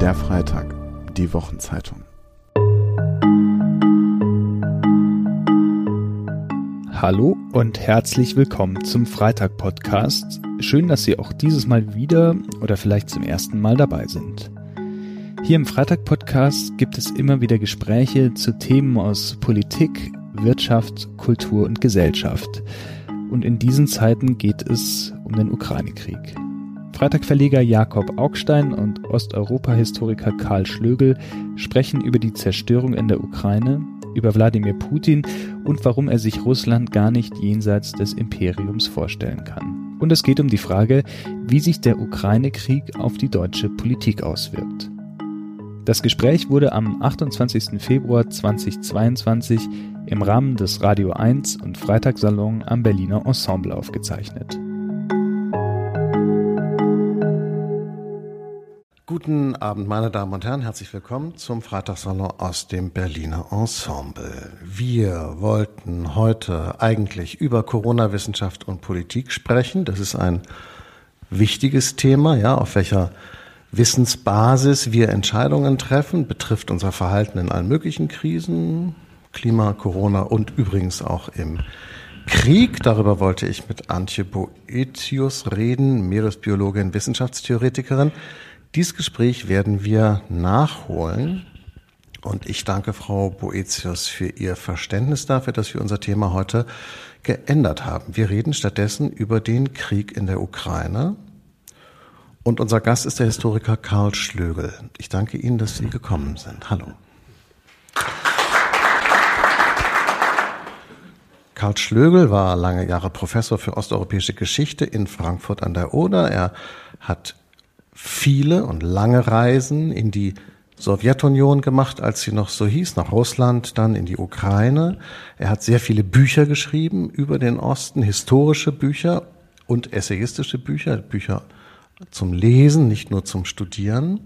Der Freitag, die Wochenzeitung. Hallo und herzlich willkommen zum Freitag-Podcast. Schön, dass Sie auch dieses Mal wieder oder vielleicht zum ersten Mal dabei sind. Hier im Freitag-Podcast gibt es immer wieder Gespräche zu Themen aus Politik, Wirtschaft, Kultur und Gesellschaft. Und in diesen Zeiten geht es um den Ukraine-Krieg. Freitagverleger Jakob Augstein und Osteuropa-Historiker Karl Schlögel sprechen über die Zerstörung in der Ukraine, über Wladimir Putin und warum er sich Russland gar nicht jenseits des Imperiums vorstellen kann. Und es geht um die Frage, wie sich der Ukraine-Krieg auf die deutsche Politik auswirkt. Das Gespräch wurde am 28. Februar 2022 im Rahmen des Radio 1 und Freitagssalon am Berliner Ensemble aufgezeichnet. Guten Abend, meine Damen und Herren. Herzlich willkommen zum Freitagssalon aus dem Berliner Ensemble. Wir wollten heute eigentlich über Corona-Wissenschaft und Politik sprechen. Das ist ein wichtiges Thema, ja, auf welcher Wissensbasis wir Entscheidungen treffen, betrifft unser Verhalten in allen möglichen Krisen, Klima, Corona und übrigens auch im Krieg. Darüber wollte ich mit Antje Boetius reden, Meeresbiologin, Wissenschaftstheoretikerin. Dieses Gespräch werden wir nachholen. Und ich danke Frau Boetius für ihr Verständnis dafür, dass wir unser Thema heute geändert haben. Wir reden stattdessen über den Krieg in der Ukraine. Und unser Gast ist der Historiker Karl Schlögel. Ich danke Ihnen, dass Sie gekommen sind. Hallo. Karl Schlögel war lange Jahre Professor für osteuropäische Geschichte in Frankfurt an der Oder. Er hat viele und lange Reisen in die Sowjetunion gemacht, als sie noch so hieß, nach Russland, dann in die Ukraine. Er hat sehr viele Bücher geschrieben über den Osten, historische Bücher und essayistische Bücher, Bücher zum Lesen, nicht nur zum Studieren.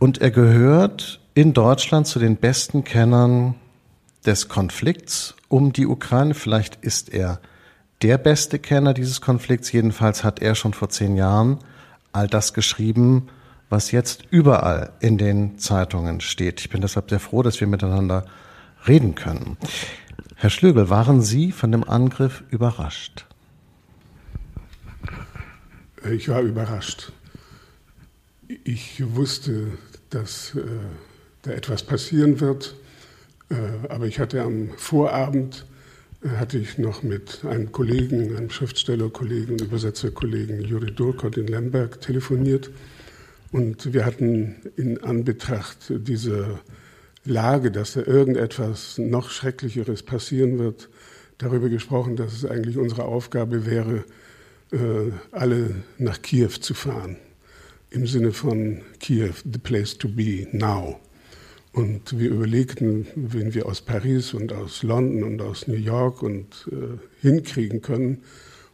Und er gehört in Deutschland zu den besten Kennern des Konflikts um die Ukraine. Vielleicht ist er der beste Kenner dieses Konflikts. Jedenfalls hat er schon vor zehn Jahren all das geschrieben, was jetzt überall in den Zeitungen steht. Ich bin deshalb sehr froh, dass wir miteinander reden können. Herr Schlögel, waren Sie von dem Angriff überrascht? Ich war überrascht. Ich wusste, dass äh, da etwas passieren wird, äh, aber ich hatte am Vorabend hatte ich noch mit einem Kollegen, einem Schriftstellerkollegen, Übersetzerkollegen Juri Durkot in Lemberg telefoniert und wir hatten in Anbetracht dieser Lage, dass da irgendetwas noch Schrecklicheres passieren wird, darüber gesprochen, dass es eigentlich unsere Aufgabe wäre, äh, alle nach Kiew zu fahren. Im Sinne von Kiew, the place to be now. Und wir überlegten, wen wir aus Paris und aus London und aus New York und äh, hinkriegen können,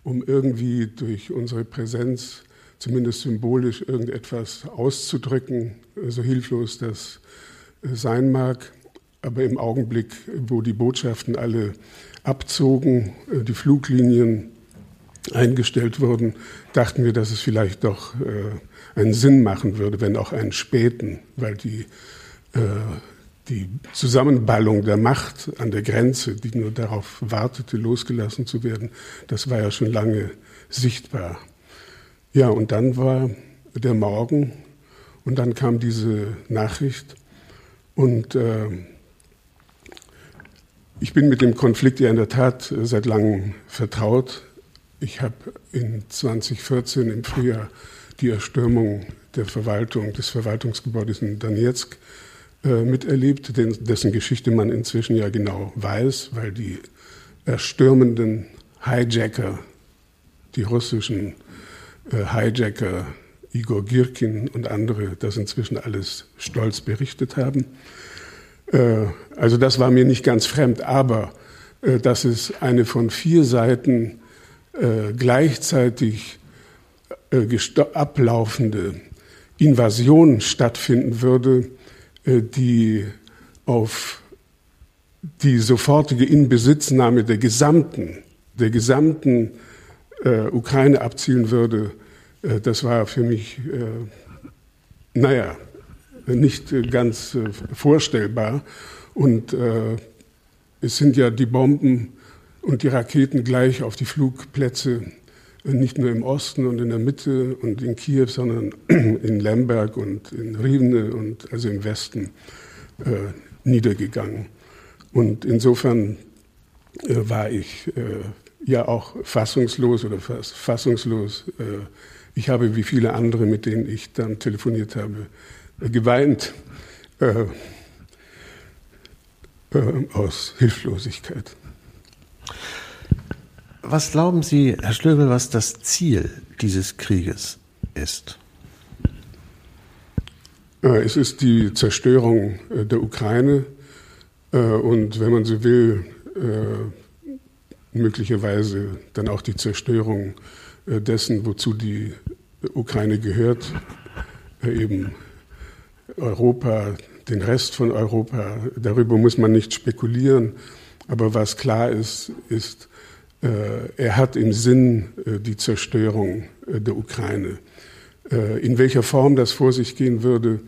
um irgendwie durch unsere Präsenz zumindest symbolisch irgendetwas auszudrücken, so hilflos das äh, sein mag. Aber im Augenblick, wo die Botschaften alle abzogen, äh, die Fluglinien eingestellt wurden, dachten wir, dass es vielleicht doch äh, einen Sinn machen würde, wenn auch einen späten, weil die, äh, die Zusammenballung der Macht an der Grenze, die nur darauf wartete, losgelassen zu werden, das war ja schon lange sichtbar. Ja, und dann war der Morgen und dann kam diese Nachricht und äh, ich bin mit dem Konflikt ja in der Tat seit langem vertraut. Ich habe in 2014 im Frühjahr die Erstürmung der Verwaltung, des Verwaltungsgebäudes in Donetsk äh, miterlebt, dessen Geschichte man inzwischen ja genau weiß, weil die erstürmenden Hijacker, die russischen äh, Hijacker Igor Girkin und andere das inzwischen alles stolz berichtet haben. Äh, also das war mir nicht ganz fremd, aber äh, dass es eine von vier Seiten äh, gleichzeitig äh, ablaufende Invasion stattfinden würde, äh, die auf die sofortige Inbesitznahme der gesamten, der gesamten äh, Ukraine abzielen würde, äh, das war für mich, äh, naja, nicht ganz vorstellbar. Und es sind ja die Bomben und die Raketen gleich auf die Flugplätze nicht nur im Osten und in der Mitte und in Kiew, sondern in Lemberg und in Rivne und also im Westen äh, niedergegangen. Und insofern äh, war ich äh, ja auch fassungslos oder fast fassungslos. Äh, ich habe wie viele andere, mit denen ich dann telefoniert habe, äh, geweint äh, aus Hilflosigkeit. Was glauben Sie, Herr Schlögel, was das Ziel dieses Krieges ist? Äh, es ist die Zerstörung äh, der Ukraine äh, und, wenn man so will, möglicherweise dann auch die Zerstörung dessen, wozu die Ukraine gehört, eben Europa, den Rest von Europa. Darüber muss man nicht spekulieren. Aber was klar ist, ist, äh, er hat im Sinn äh, die Zerstörung äh, der Ukraine. In welcher Form das vor sich gehen würde,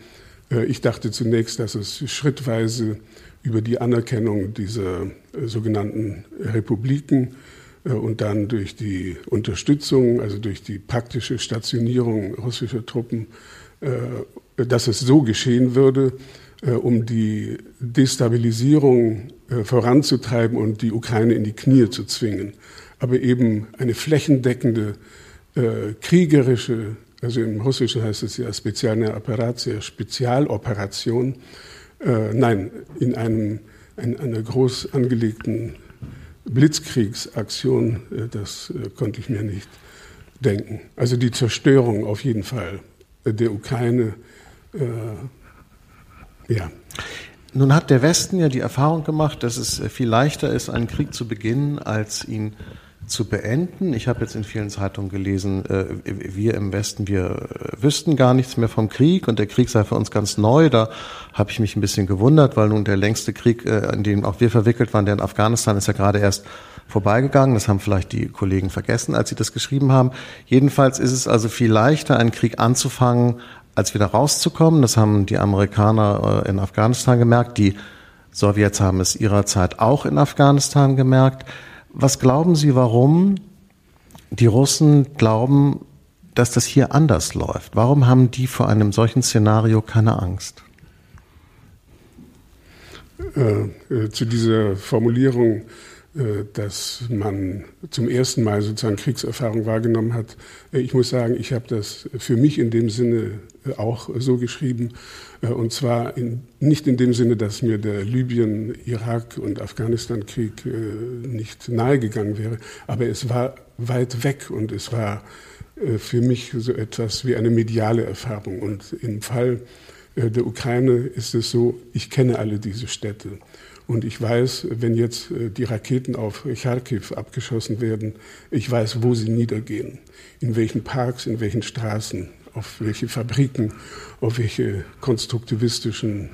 ich dachte zunächst, dass es schrittweise über die Anerkennung dieser sogenannten Republiken und dann durch die Unterstützung, also durch die praktische Stationierung russischer Truppen, dass es so geschehen würde, um die Destabilisierung äh, voranzutreiben und die Ukraine in die Knie zu zwingen. Aber eben eine flächendeckende, äh, kriegerische, also im Russischen heißt es ja Spezialne Operatia, Spezialoperation, äh, nein, in einem, in einer groß angelegten Blitzkriegsaktion, äh, das äh, konnte ich mir nicht denken. Also die Zerstörung auf jeden Fall der Ukraine, äh, ja. Nun hat der Westen ja die Erfahrung gemacht, dass es viel leichter ist, einen Krieg zu beginnen, als ihn zu beenden. Ich habe jetzt in vielen Zeitungen gelesen, äh, wir im Westen, wir äh, wüssten gar nichts mehr vom Krieg und der Krieg sei für uns ganz neu. Da habe ich mich ein bisschen gewundert, weil nun der längste Krieg, äh, in dem auch wir verwickelt waren, der in Afghanistan, ist ja gerade erst vorbeigegangen. Das haben vielleicht die Kollegen vergessen, als sie das geschrieben haben. Jedenfalls ist es also viel leichter, einen Krieg anzufangen, als wieder rauszukommen. Das haben die Amerikaner äh, in Afghanistan gemerkt. Die Sowjets haben es ihrer Zeit auch in Afghanistan gemerkt. Was glauben Sie, warum die Russen glauben, dass das hier anders läuft? Warum haben die vor einem solchen Szenario keine Angst? Äh, äh, zu dieser Formulierung dass man zum ersten Mal sozusagen Kriegserfahrung wahrgenommen hat. Äh, ich muss sagen, ich habe das für mich in dem Sinne äh, auch so geschrieben. Und zwar in, nicht in dem Sinne, dass mir der Libyen-, Irak- und Afghanistan-Krieg nicht nahegegangen wäre, aber es war weit weg und es war für mich so etwas wie eine mediale Erfahrung. Und im Fall der Ukraine ist es so, ich kenne alle diese Städte. Und ich weiß, wenn jetzt äh, die Raketen auf Charkiw abgeschossen werden, ich weiß, wo sie niedergehen, in welchen Parks, in welchen Straßen, auf welche Fabriken, auf welche konstruktivistischen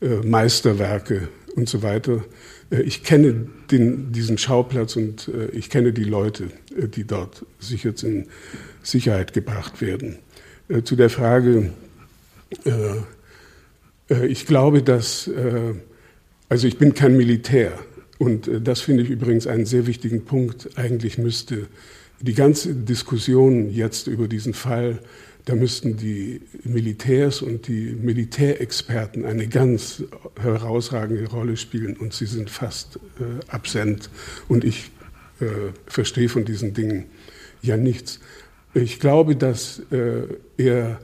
äh, Meisterwerke und so weiter. Äh, ich kenne den, diesen Schauplatz und ich kenne die Leute, die dort sich jetzt in Sicherheit gebracht werden. Zu der Frage, ich glaube, dass also ich bin kein Militär. Und äh, das finde ich übrigens einen sehr wichtigen Punkt. Eigentlich müsste die ganze Diskussion jetzt über diesen Fall, da müssten die Militärs und die Militärexperten eine ganz herausragende Rolle spielen. Und sie sind fast äh, absent. Und ich äh, verstehe von diesen Dingen ja nichts. Ich glaube, dass äh, er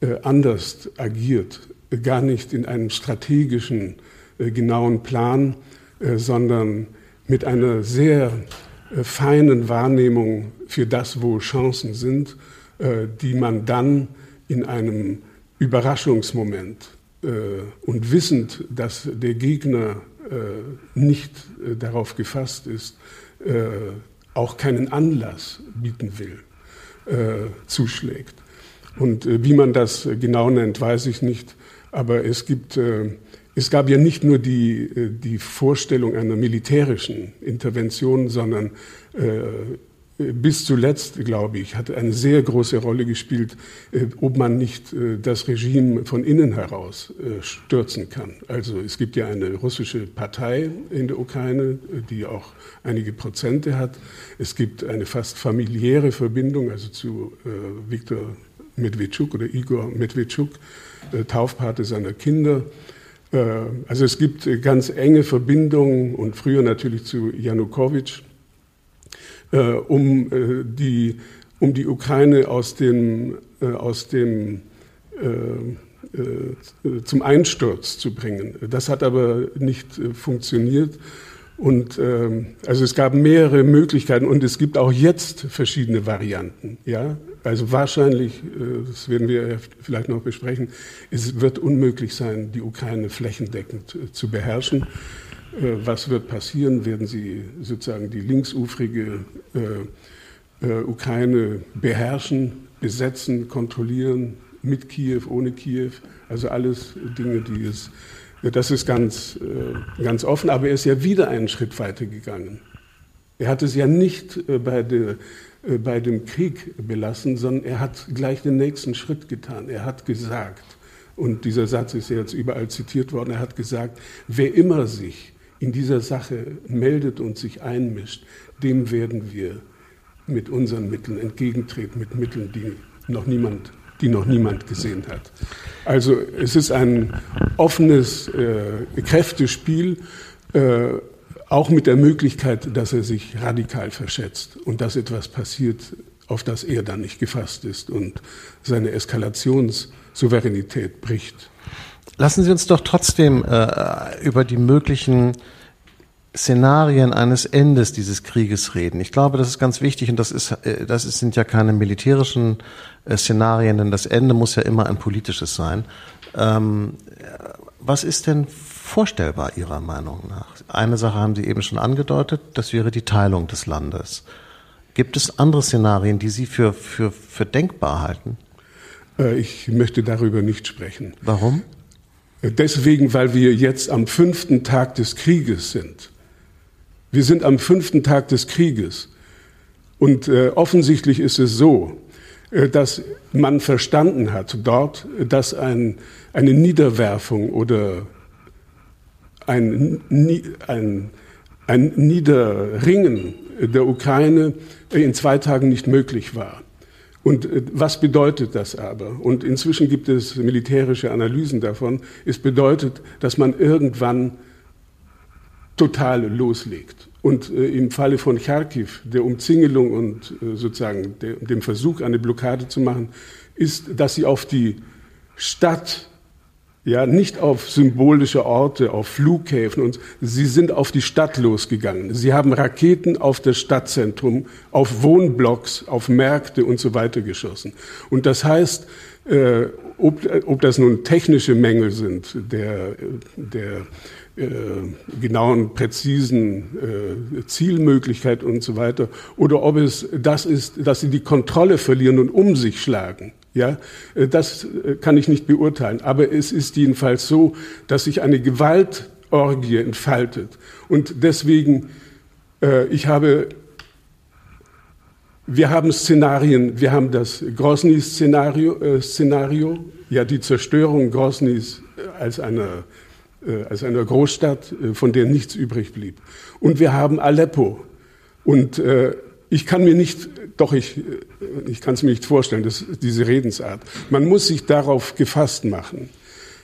äh, anders agiert, gar nicht in einem strategischen genauen Plan, äh, sondern mit einer sehr äh, feinen Wahrnehmung für das, wo Chancen sind, die man dann in einem Überraschungsmoment und wissend, dass der Gegner nicht darauf gefasst ist, auch keinen Anlass bieten will, zuschlägt. Und wie man das genau nennt, weiß ich nicht, aber es gibt es gab ja nicht nur die, äh, die Vorstellung einer militärischen Intervention, sondern äh, bis zuletzt, glaube ich, hat eine sehr große Rolle gespielt, äh, ob man nicht das Regime von innen heraus stürzen kann. Also es gibt ja eine russische Partei in der Ukraine, die auch einige Prozente hat. Es gibt eine fast familiäre Verbindung, also zu Viktor Medvedchuk oder Igor Medvedchuk, Taufpate seiner Kinder. Also es gibt ganz enge Verbindungen und früher natürlich zu Janukowitsch äh, um, äh, die, um die Ukraine aus dem, äh, aus dem zum Einsturz zu bringen. Das hat aber nicht funktioniert. Und ähm, also es gab mehrere Möglichkeiten und es gibt auch jetzt verschiedene Varianten. Ja, also wahrscheinlich, das werden wir vielleicht noch besprechen, es wird unmöglich sein, die Ukraine flächendeckend zu beherrschen. Äh, was wird passieren? Werden sie sozusagen die linksufrige äh, äh, Ukraine beherrschen, besetzen, kontrollieren, mit Kiew, ohne Kiew? Also alles Dinge, die es, das ist ganz, ganz offen, aber er ist ja wieder einen Schritt weiter gegangen. Er hat es ja nicht bei, der, bei dem Krieg belassen, sondern er hat gleich den nächsten Schritt getan. Er hat gesagt, und dieser Satz ist jetzt überall zitiert worden, er hat gesagt, wer immer sich in dieser Sache meldet und sich einmischt, dem werden wir mit unseren Mitteln entgegentreten, mit Mitteln, die noch niemand, die noch niemand gesehen hat. Also es ist ein offenes äh, Kräftespiel, äh, auch mit der Möglichkeit, dass er sich radikal verschätzt und dass etwas passiert, auf das er dann nicht gefasst ist und seine Eskalationssouveränität bricht. Lassen Sie uns doch trotzdem äh, über die möglichen Szenarien eines Endes dieses Krieges reden. Ich glaube, das ist ganz wichtig und das ist, äh, das ist, sind ja keine militärischen äh, Szenarien, denn das Ende muss ja immer ein politisches sein. Ähm, was ist denn vorstellbar Ihrer Meinung nach? Eine Sache haben Sie eben schon angedeutet, das wäre die Teilung des Landes. Gibt es andere Szenarien, die Sie für, für, für denkbar halten? Äh, ich möchte darüber nicht sprechen. Warum? Deswegen, weil wir jetzt am fünften Tag des Krieges sind. Wir sind am fünften Tag des Krieges. Und äh, offensichtlich ist es so, äh, dass man verstanden hat dort, dass ein, eine Niederwerfung oder ein, ein, ein Niederringen der Ukraine in zwei Tagen nicht möglich war. Und äh, was bedeutet das aber? Und inzwischen gibt es militärische Analysen davon. Es bedeutet, dass man irgendwann total loslegt. Und äh, im Falle von Kharkiv, der Umzingelung und äh, sozusagen dem Versuch, eine Blockade zu machen, ist, dass sie auf die Stadt ja, nicht auf symbolische Orte, auf Flughäfen und sie sind auf die Stadt losgegangen. Sie haben Raketen auf das Stadtzentrum, auf Wohnblocks, auf Märkte und so weiter geschossen. Und das heißt, äh, ob, ob das nun technische Mängel sind, der, der äh, genauen, präzisen äh, Zielmöglichkeit und so weiter, oder ob es das ist, dass sie die Kontrolle verlieren und um sich schlagen. Ja, äh, das äh, kann ich nicht beurteilen. Aber es ist jedenfalls so, dass sich eine Gewaltorgie entfaltet. Und deswegen, äh, ich habe, wir haben Szenarien, wir haben das Grozny-Szenario, Szenario, ja, die Zerstörung Grosnys als einer, als einer Großstadt, von der nichts übrig blieb. Und wir haben Aleppo. Und ich kann mir nicht, doch ich, ich kann es mir nicht vorstellen, das, diese Redensart. Man muss sich darauf gefasst machen,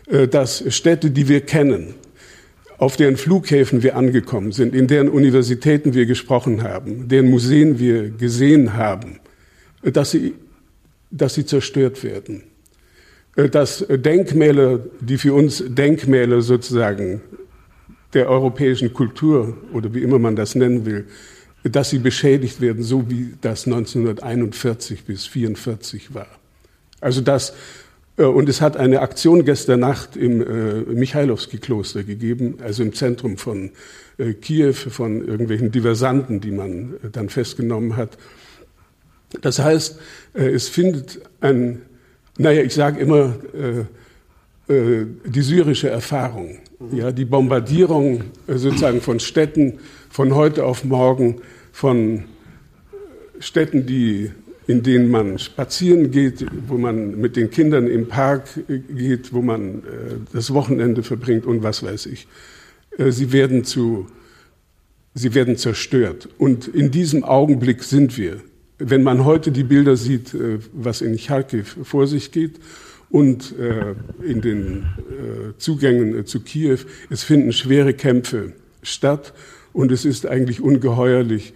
äh, dass Städte, die wir kennen, auf deren Flughäfen wir angekommen sind, in deren Universitäten wir gesprochen haben, deren Museen wir gesehen haben, äh, dass sie, dass sie zerstört werden. Äh, dass Denkmäler, die für uns Denkmäler sozusagen der europäischen Kultur oder wie immer man das nennen will, dass sie beschädigt werden, so wie das 1941 bis 1944 war. Also das, äh, und es hat eine Aktion gestern Nacht im äh, Michailowski-Kloster gegeben, also im Zentrum von äh, Kiew, von irgendwelchen Diversanten, die man äh, dann festgenommen hat. Das heißt, äh, es findet ein, naja, ich sage immer, äh, die syrische Erfahrung, ja, die Bombardierung sozusagen von Städten von heute auf morgen von Städten, die, in denen man spazieren geht, wo man mit den Kindern im Park geht, wo man das Wochenende verbringt und was weiß ich. Sie werden zu sie werden zerstört. Und in diesem Augenblick sind wir. Wenn man heute die Bilder sieht, äh, was in Charkiw vor sich geht und äh, in den äh, Zugängen zu Kiew, es finden schwere Kämpfe statt. Und es ist eigentlich ungeheuerlich,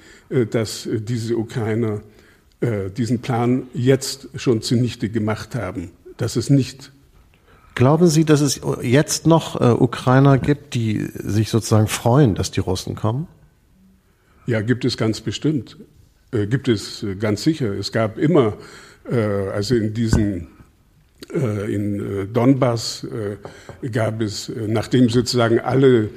dass diese Ukrainer diesen Plan jetzt schon zunichte gemacht haben, dass es nicht Glauben Sie, dass es jetzt noch Ukrainer gibt, die sich sozusagen freuen, dass die Russen kommen? Ja, gibt es ganz bestimmt. Äh, gibt es äh, ganz sicher. Es gab immer, äh, also in diesen äh, in äh, Donbass äh, gab es, nachdem sozusagen alle,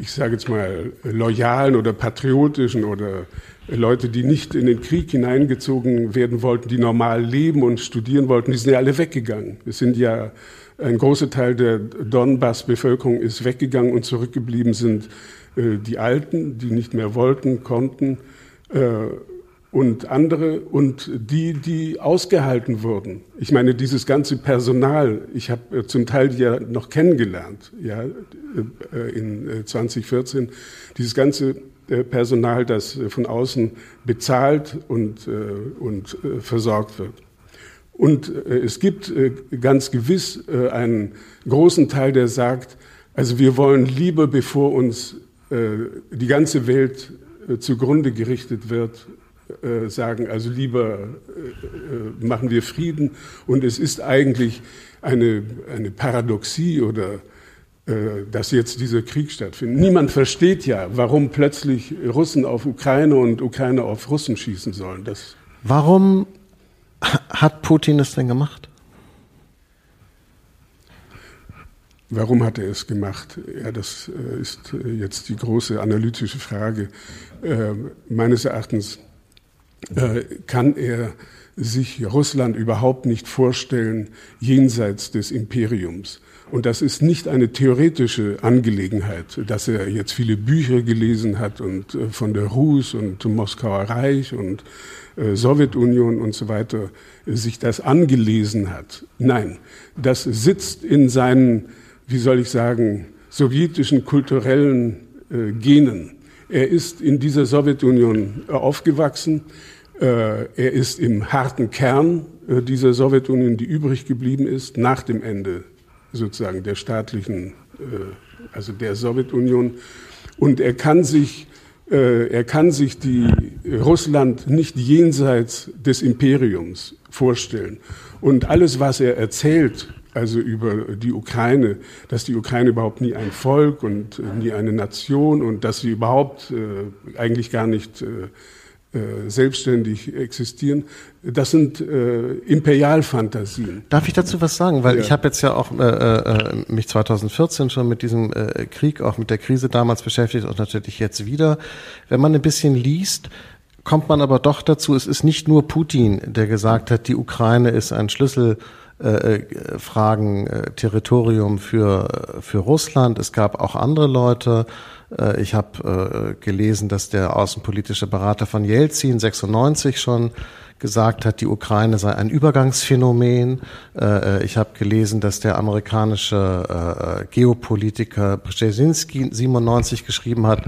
ich sage jetzt mal, loyalen oder patriotischen oder Leute, die nicht in den Krieg hineingezogen werden wollten, die normal leben und studieren wollten, die sind ja alle weggegangen. Es sind ja ein großer Teil der Donbass-Bevölkerung ist weggegangen und zurückgeblieben sind äh, die Alten, die nicht mehr wollten, konnten, äh, und andere und die, die ausgehalten wurden. Ich meine, dieses ganze Personal, ich habe äh, zum Teil ja noch kennengelernt, ja, in 2014, dieses ganze Personal, das von außen bezahlt und, und versorgt wird. Und es gibt ganz gewiss einen großen Teil, der sagt, also wir wollen lieber, bevor uns äh, die ganze Welt äh, zugrunde gerichtet wird, äh, sagen, also lieber machen wir Frieden. Und es ist eigentlich eine, eine Paradoxie oder dass jetzt dieser Krieg stattfindet. Niemand versteht ja, warum plötzlich Russen auf Ukraine und Ukraine auf Russen schießen sollen. Das warum hat Putin es denn gemacht? Warum hat er es gemacht? Ja, das äh, ist äh, jetzt die große analytische Frage. Äh, meines Erachtens kann er sich Russland überhaupt nicht vorstellen jenseits des Imperiums. Und das ist nicht eine theoretische Angelegenheit, dass er jetzt viele Bücher gelesen hat und von der Rus und Moskauer Reich und Sowjetunion und so weiter sich das angelesen hat. Nein, das sitzt in seinen wie soll ich sagen, sowjetischen kulturellen äh, Genen. Er ist in dieser Sowjetunion äh, aufgewachsen. Äh, er ist im harten Kern äh, dieser Sowjetunion, die übrig geblieben ist, nach dem Ende sozusagen der staatlichen, also der Sowjetunion. Und er kann sich er kann sich die Russland nicht jenseits des Imperiums vorstellen. Und alles, was er erzählt also über die Ukraine, dass die Ukraine überhaupt nie ein Volk und äh, nie eine Nation und dass sie überhaupt äh, eigentlich gar nicht äh, äh, selbstständig existieren. Das sind äh, Imperialfantasien. Darf ich dazu was sagen? Weil ja. ich habe jetzt ja auch äh, äh, mich 2014 schon mit diesem äh, Krieg, auch mit der Krise damals beschäftigt und natürlich jetzt wieder. Wenn man ein bisschen liest, kommt man aber doch dazu, es ist nicht nur Putin, der gesagt hat, die Ukraine ist ein Schlüssel äh, äh, Fragen äh, Territorium für, für Russland. Es gab auch andere Leute. Äh, ich habe äh, gelesen, dass der außenpolitische Berater von Jelzin 96 schon gesagt hat, die Ukraine sei ein Übergangsphänomen. Äh, ich habe gelesen, dass der amerikanische Geopolitiker Brzezinski 97 geschrieben hat,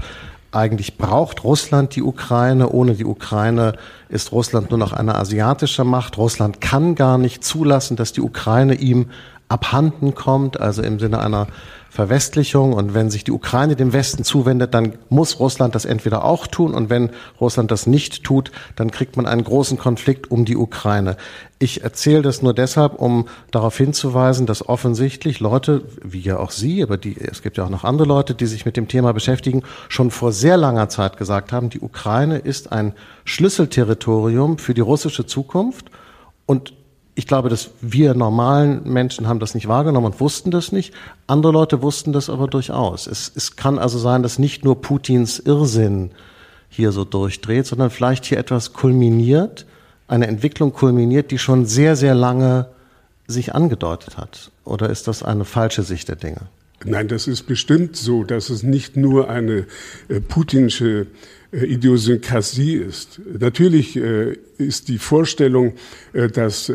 eigentlich braucht Russland die Ukraine. Ohne die Ukraine ist Russland nur noch eine asiatische Macht. Russland kann gar nicht zulassen, dass die Ukraine ihm abhanden kommt, also im Sinne einer Verwestlichung. Und wenn sich die Ukraine dem Westen zuwendet, dann muss Russland das entweder auch tun. Und wenn Russland das nicht tut, dann kriegt man einen großen Konflikt um die Ukraine. Ich erzähle das nur deshalb, um darauf hinzuweisen, dass offensichtlich Leute, wie ja auch Sie, aber die, es gibt ja auch noch andere Leute, die sich mit dem Thema beschäftigen, schon vor sehr langer Zeit gesagt haben, die Ukraine ist ein Schlüsselterritorium für die russische Zukunft. Und ich glaube, dass wir normalen Menschen haben das nicht wahrgenommen und wussten das nicht. Andere Leute wussten das aber durchaus. Es, es kann also sein, dass nicht nur Putins Irrsinn hier so durchdreht, sondern vielleicht hier etwas kulminiert, eine Entwicklung kulminiert, die schon sehr, sehr lange sich angedeutet hat. Oder ist das eine falsche Sicht der Dinge? Nein, das ist bestimmt so, dass es nicht nur eine äh, putinsche Idiosynkrasie ist. Natürlich ist die Vorstellung, dass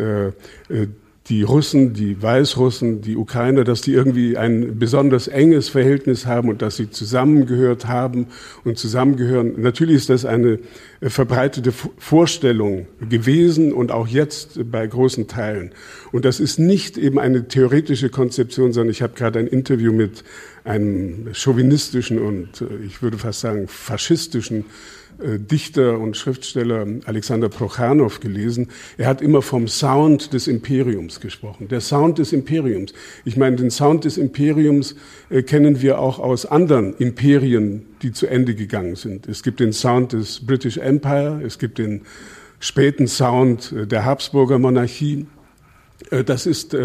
die Russen, die Weißrussen, die Ukrainer, dass die irgendwie ein besonders enges Verhältnis haben und dass sie zusammengehört haben und zusammengehören. Natürlich ist das eine äh, verbreitete Vorstellung gewesen und auch jetzt bei großen Teilen. Und das ist nicht eben eine theoretische Konzeption, sondern ich habe gerade ein Interview mit einem chauvinistischen und äh, ich würde fast sagen faschistischen Dichter und Schriftsteller Alexander Prochanow gelesen. Er hat immer vom Sound des Imperiums gesprochen. Der Sound des Imperiums. Ich meine, den Sound des Imperiums äh, kennen wir auch aus anderen Imperien, die zu Ende gegangen sind. Es gibt den Sound des British Empire, es gibt den späten Sound äh, der Habsburger Monarchie. Das ist,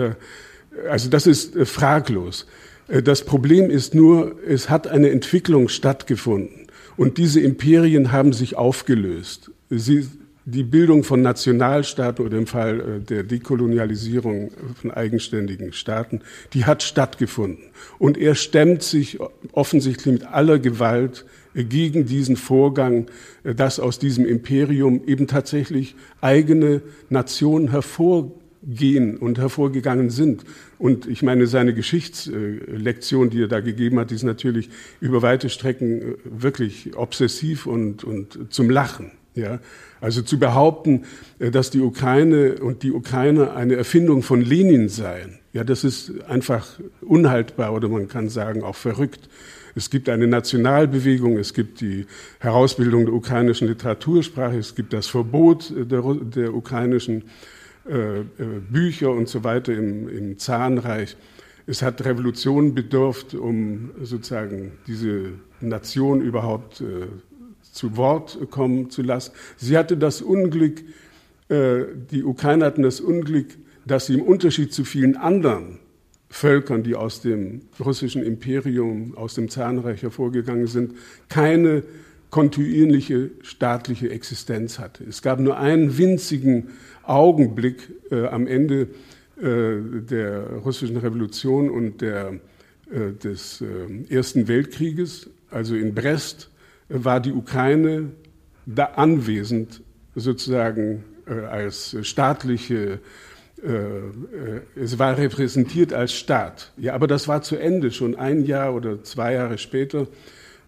also das ist fraglos. Das Problem ist nur, es hat eine Entwicklung stattgefunden und diese Imperien haben sich aufgelöst. Sie, die Bildung von Nationalstaaten oder im Fall äh, der Dekolonialisierung von eigenständigen Staaten, die hat stattgefunden. Und er stemmt sich offensichtlich mit aller Gewalt äh, gegen diesen Vorgang, äh, dass aus diesem Imperium eben tatsächlich eigene Nationen hervorgehen gehen und hervorgegangen sind. Und ich meine, seine Geschichtslektion, die er da gegeben hat, ist natürlich über weite Strecken äh, wirklich obsessiv und, und zum Lachen. Ja, also zu behaupten, äh, dass die Ukraine und die Ukrainer eine Erfindung von Lenin seien, ja, das ist einfach unhaltbar oder man kann sagen auch verrückt. Es gibt eine Nationalbewegung, es gibt die Herausbildung der ukrainischen Literatursprache, es gibt das Verbot der, der ukrainischen äh, äh, Bücher und so weiter im, im Zahnreich. Es hat Revolutionen bedurft, um sozusagen diese Nation überhaupt äh, zu Wort kommen zu lassen. Sie hatte das Unglück, äh, die Ukrainer hatten das Unglück, dass sie im Unterschied zu vielen anderen Völkern, die aus dem russischen Imperium, aus dem Zahnreich hervorgegangen sind, keine kontinuierliche staatliche Existenz hatte. Es gab nur einen winzigen Augenblick äh, am Ende äh, der russischen Revolution und der, äh, des äh, Ersten Weltkrieges. Also in Brest äh, war die Ukraine da anwesend, sozusagen äh, als staatliche es war repräsentiert als Staat. Ja, aber das war zu Ende, schon ein Jahr oder zwei Jahre später,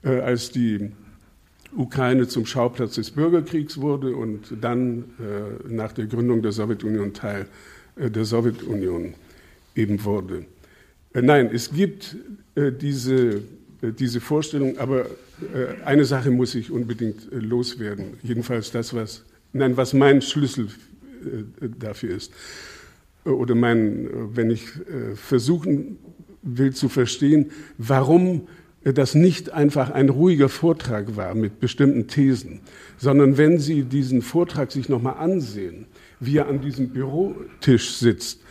als die Ukraine zum Schauplatz des Bürgerkriegs wurde und dann äh, nach der Gründung der Sowjetunion Teil äh, der Sowjetunion eben wurde. Äh, nein, es gibt äh, diese, äh, diese Vorstellung, aber äh, eine Sache muss ich unbedingt loswerden. Jedenfalls das, was, nein, was mein Schlüssel dafür ist. Oder mein, wenn ich versuchen will zu verstehen, warum das nicht einfach ein ruhiger Vortrag war mit bestimmten Thesen, sondern wenn Sie diesen Vortrag sich nochmal ansehen, wie er an diesem Bürotisch sitzt,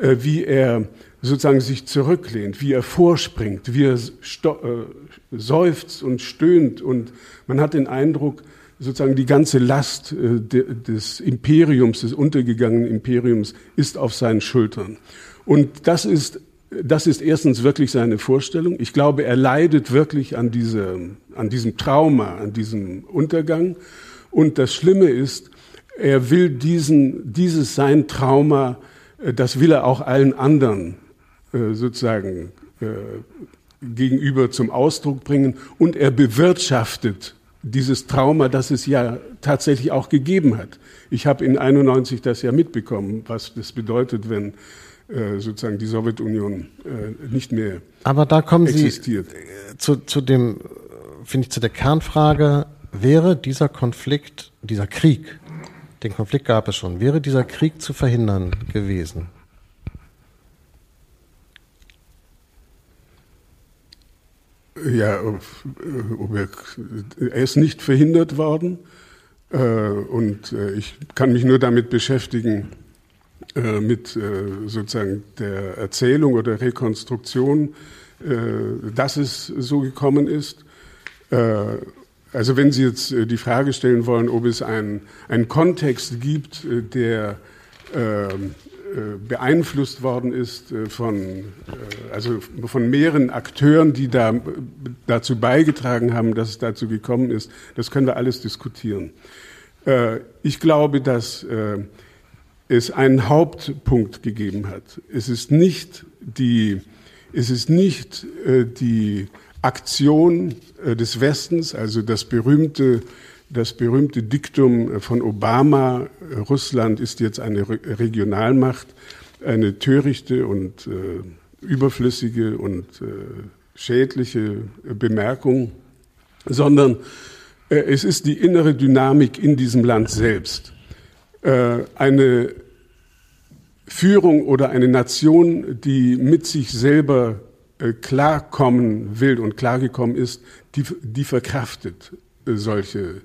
äh, wie er sozusagen sich zurücklehnt, wie er vorspringt, wie er äh, seufzt und stöhnt und man hat den Eindruck, sozusagen die ganze Last äh, des Imperiums, des untergegangenen Imperiums ist auf seinen Schultern. Und das ist das ist erstens wirklich seine Vorstellung. Ich glaube, er leidet wirklich an, diese, an diesem Trauma, an diesem Untergang. Und das Schlimme ist, er will diesen, dieses sein Trauma, äh, das will er auch allen anderen äh, sozusagen äh, gegenüber zum Ausdruck bringen. Und er bewirtschaftet dieses Trauma, das es ja tatsächlich auch gegeben hat. Ich habe in 91 das ja mitbekommen, was das bedeutet, wenn sozusagen die Sowjetunion äh, nicht mehr Aber da kommen existiert. Sie äh, zu, zu dem, finde ich, zu der Kernfrage, wäre dieser Konflikt, dieser Krieg, den Konflikt gab es schon, wäre dieser Krieg zu verhindern gewesen? Ja, er ist nicht verhindert worden und ich kann mich nur damit beschäftigen, äh, mit äh, sozusagen der Erzählung oder Rekonstruktion, äh, dass es so gekommen ist. also wenn Sie jetzt die Frage stellen wollen, ob es einen, einen Kontext gibt, der beeinflusst worden ist von, also von mehreren Akteuren, die da, dazu beigetragen haben, dass es dazu gekommen ist, das können wir alles diskutieren. Ich glaube, dass es einen Hauptpunkt gegeben hat. Es ist nicht die, es ist nicht die Aktion des Westens, also das berühmte das berühmte Diktum von Obama, Russland ist jetzt eine Regionalmacht, eine törichte und äh, überflüssige und äh, schädliche Bemerkung, sondern äh, es ist die innere Dynamik in diesem Land selbst. Äh, eine Führung oder eine Nation, die mit sich selber äh, klarkommen will und klargekommen ist, die, die verkraftet äh, solche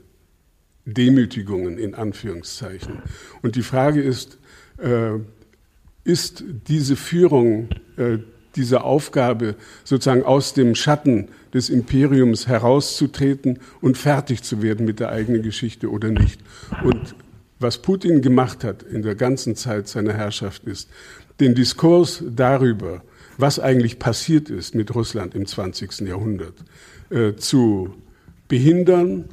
Demütigungen in Anführungszeichen. Und die Frage ist, ist diese Führung, äh, diese Aufgabe sozusagen aus dem Schatten des Imperiums herauszutreten und fertig zu werden mit der eigenen Geschichte oder nicht? Und was Putin gemacht hat in der ganzen Zeit seiner Herrschaft ist, den Diskurs darüber, was eigentlich passiert ist mit Russland im 20. Jahrhundert, äh, zu behindern,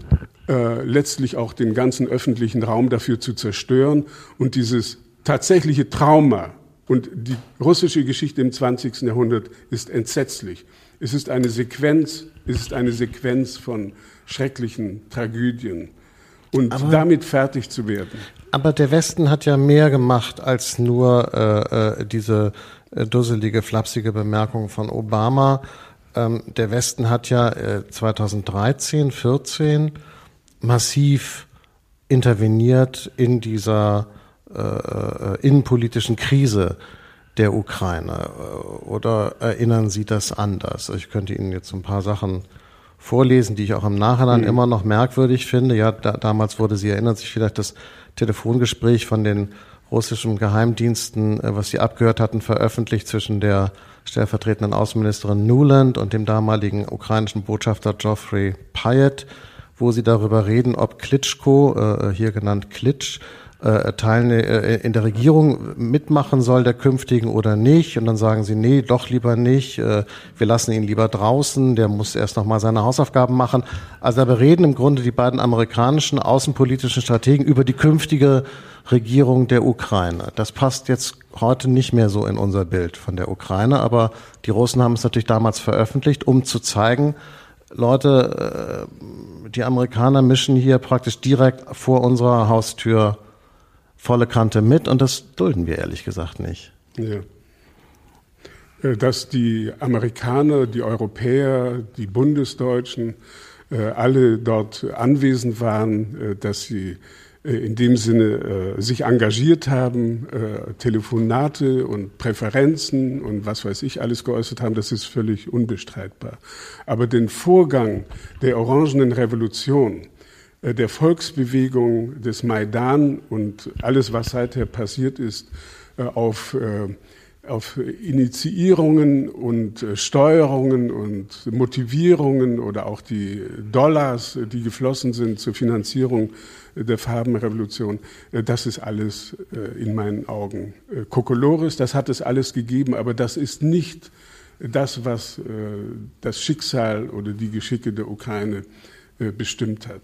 äh, letztlich auch den ganzen öffentlichen Raum dafür zu zerstören und dieses tatsächliche Trauma und die russische Geschichte im 20. Jahrhundert ist entsetzlich. Es ist eine Sequenz, es ist eine Sequenz von schrecklichen Tragödien und aber, damit fertig zu werden. Aber der Westen hat ja mehr gemacht als nur äh, äh diese äh, dusselige, flapsige Bemerkung von Obama. Ähm, der Westen hat ja äh, 2013, 14 massiv interveniert in dieser äh, äh, innenpolitischen Krise der Ukraine. Oder erinnern Sie das anders? Ich könnte Ihnen jetzt ein paar Sachen vorlesen, die ich auch im Nachhinein mhm. immer noch merkwürdig finde. Ja, da, damals wurde, Sie erinnern sich vielleicht, das Telefongespräch von den russischen Geheimdiensten, äh, was sie abgehört hatten, veröffentlicht zwischen der stellvertretenden Außenministerin Nuland und dem damaligen ukrainischen Botschafter Geoffrey Pyatt wo sie darüber reden, ob Klitschko, äh, hier genannt Klitsch, äh, Teilne äh, in der Regierung mitmachen soll, der künftigen oder nicht. Und dann sagen sie, nee, doch lieber nicht. Äh, wir lassen ihn lieber draußen. Der muss erst noch mal seine Hausaufgaben machen. Also da bereden im Grunde die beiden amerikanischen außenpolitischen Strategen über die künftige Regierung der Ukraine. Das passt jetzt heute nicht mehr so in unser Bild von der Ukraine. Aber die Russen haben es natürlich damals veröffentlicht, um zu zeigen, Leute, äh, die Amerikaner mischen hier praktisch direkt vor unserer Haustür volle Kante mit und das dulden wir ehrlich gesagt nicht. Ja. Äh, dass die Amerikaner, die Europäer, die Bundesdeutschen äh, alle dort anwesend waren, dass sie äh, in dem Sinne äh, sich engagiert haben, äh, Telefonate und Präferenzen und was weiß ich alles geäußert haben, das ist völlig unbestreitbar. Aber den Vorgang der Orangenen Revolution, äh, der Volksbewegung des Maidan und alles, was seither passiert ist, äh, auf äh, auf Initiierungen und äh, Steuerungen und Motivierungen oder auch die Dollars, die geflossen sind zur Finanzierung der Farbenrevolution, äh, das ist alles äh, in meinen Augen Kokolores, das hat es alles gegeben, aber das ist nicht das, was das Schicksal oder die Geschicke der Ukraine bestimmt hat.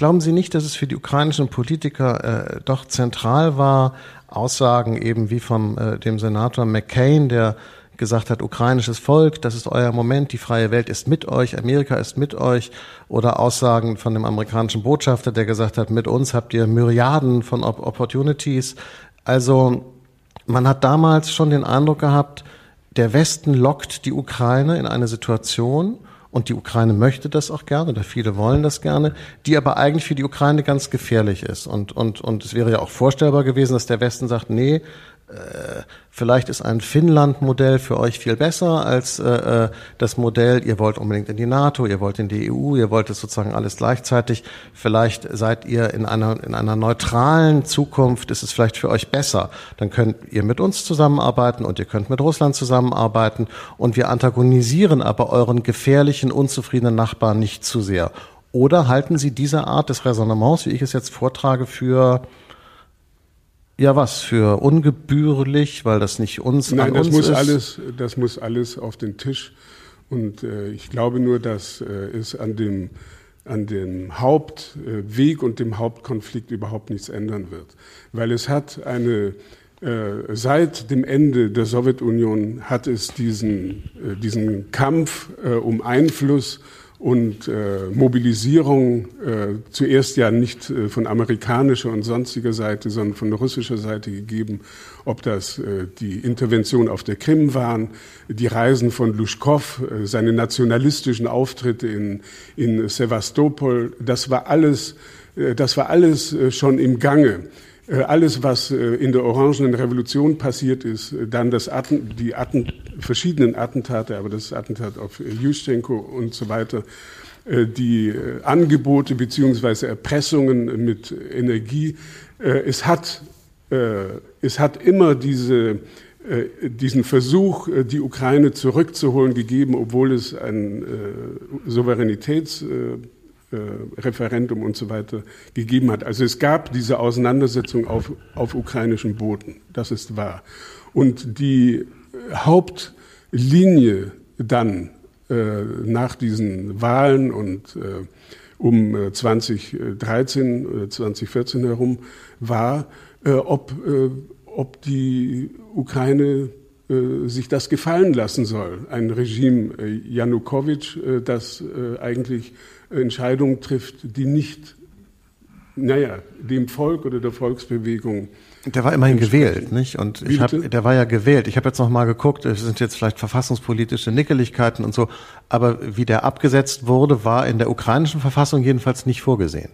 Glauben Sie nicht, dass es für die ukrainischen Politiker äh, doch zentral war, Aussagen eben wie von äh, dem Senator McCain, der gesagt hat, ukrainisches Volk, das ist euer Moment, die freie Welt ist mit euch, Amerika ist mit euch, oder Aussagen von dem amerikanischen Botschafter, der gesagt hat, mit uns habt ihr Myriaden von Opportunities. Also man hat damals schon den Eindruck gehabt, der Westen lockt die Ukraine in eine Situation, und die Ukraine möchte das auch gerne, oder viele wollen das gerne, die aber eigentlich für die Ukraine ganz gefährlich ist. Und, und, und es wäre ja auch vorstellbar gewesen, dass der Westen sagt, nee, vielleicht ist ein Finnland-Modell für euch viel besser als äh, äh, das Modell, ihr wollt unbedingt in die NATO, ihr wollt in die EU, ihr wollt es sozusagen alles gleichzeitig. Vielleicht seid ihr in einer, in einer neutralen Zukunft, ist es vielleicht für euch besser. Dann könnt ihr mit uns zusammenarbeiten und ihr könnt mit Russland zusammenarbeiten und wir antagonisieren aber euren gefährlichen, unzufriedenen Nachbarn nicht zu sehr. Oder halten Sie diese Art des Resonnements, wie ich es jetzt vortrage, für Ja, was für ungebührlich, weil das nicht uns Nein, an das uns muss ist. alles, das muss alles auf den Tisch. Und äh, ich glaube nur, dass äh, es an dem an dem Hauptweg und dem Hauptkonflikt überhaupt nichts ändern wird, weil es hat eine äh, seit dem Ende der Sowjetunion hat es diesen, äh, diesen Kampf äh, um Einfluss und äh, Mobilisierung äh, zuerst ja nicht äh, von amerikanischer und sonstiger Seite, sondern von russischer Seite gegeben, ob das äh, die Intervention auf der Krim waren, die Reisen von Luschkow, äh, seine nationalistischen Auftritte in, in Sevastopol, das war alles, äh, das war alles äh, schon im Gange. Äh, alles, was äh, in der Orangenen Revolution passiert ist, äh, dann das Atten, die Atten, verschiedenen Attentate, aber das Attentat auf Juschenko und so weiter, die Angebote beziehungsweise Erpressungen mit Energie. Es hat, es hat immer diese, diesen Versuch, die Ukraine zurückzuholen, gegeben, obwohl es ein Souveränitäts Referendum und so weiter gegeben hat. Also es gab diese Auseinandersetzung auf, auf ukrainischem Boden, das ist wahr. Und die Hauptlinie dann äh, nach diesen Wahlen und äh, um 2013, äh, 2014 herum war, äh, ob, äh, ob die Ukraine sich das gefallen lassen soll. Ein Regime Janukowitsch, das eigentlich Entscheidungen trifft, die nicht, naja, dem Volk oder der Volksbewegung der war immerhin gewählt, nicht? Und ich habe, der war ja gewählt. Ich habe jetzt noch mal geguckt. Es sind jetzt vielleicht verfassungspolitische Nickeligkeiten und so, aber wie der abgesetzt wurde, war in der ukrainischen Verfassung jedenfalls nicht vorgesehen.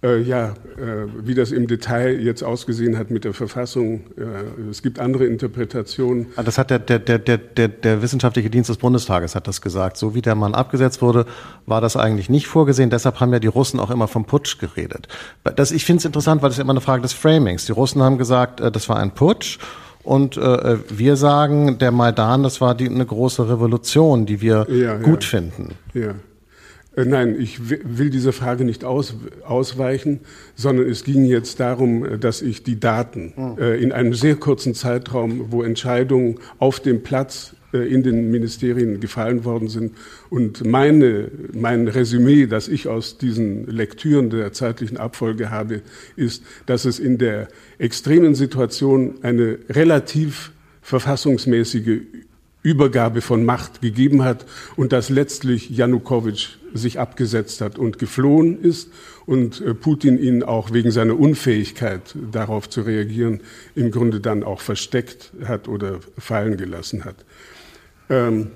Äh, ja, äh, wie das im Detail jetzt ausgesehen hat mit der Verfassung, äh, es gibt andere Interpretationen. Ah, das hat der, der, der, der, der Wissenschaftliche Dienst des Bundestages hat das gesagt. So wie der Mann abgesetzt wurde, war das eigentlich nicht vorgesehen. Deshalb haben ja die Russen auch immer vom Putsch geredet. Das, ich finde es interessant, weil das ist immer eine Frage des Framings. Die Russen haben gesagt, äh, das war ein Putsch. Und äh, wir sagen, der Maidan, das war die, eine große Revolution, die wir ja, gut ja. finden. Ja. Äh, nein, ich will dieser Frage nicht aus, ausweichen, sondern es ging jetzt darum, äh, dass ich die Daten hm. äh, in einem sehr kurzen Zeitraum, wo Entscheidungen auf dem Platz äh, in den Ministerien gefallen worden sind. Und meine, mein Resümee, das ich aus diesen Lektüren der zeitlichen Abfolge habe, ist, dass es in der extremen Situation eine relativ verfassungsmäßige Übergabe von Macht gegeben hat und dass letztlich Janukowitsch sich abgesetzt hat und geflohen ist und äh, Putin ihn auch wegen seiner Unfähigkeit darauf zu reagieren im Grunde dann auch versteckt hat oder fallen gelassen hat. Ähm,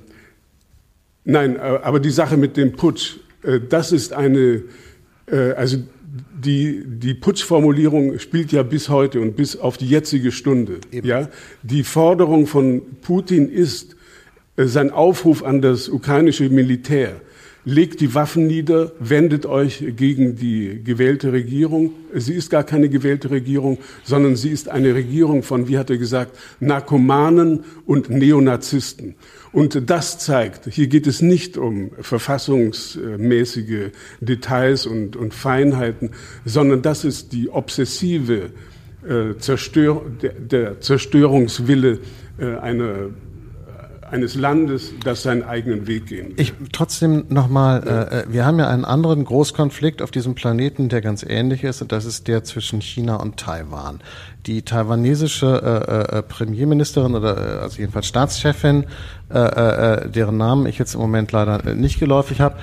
nein, aber die Sache mit dem Putsch, äh, das ist eine, äh, also die, die Putschformulierung spielt ja bis heute und bis auf die jetzige Stunde. Eben. Ja, die Forderung von Putin ist sein Aufruf an das ukrainische Militär legt die Waffen nieder, wendet euch gegen die gewählte Regierung. Sie ist gar keine gewählte Regierung, sondern sie ist eine Regierung von, wie hat er gesagt, Narkomanen und Neonazisten. Und das zeigt, hier geht es nicht um verfassungsmäßige Details und, und Feinheiten, sondern das ist die obsessive äh, Zerstör der, der Zerstörungswille äh, einer eines Landes, das seinen eigenen Weg gehen will. Ich trotzdem nochmal, äh, äh, wir haben ja einen anderen Großkonflikt auf diesem Planeten, der ganz ähnlich ist, und das ist der zwischen China und Taiwan. Die taiwanesische äh, äh, Premierministerin oder äh, also jedenfalls Staatschefin, äh, äh, deren Namen ich jetzt im Moment leider nicht geläufig habe,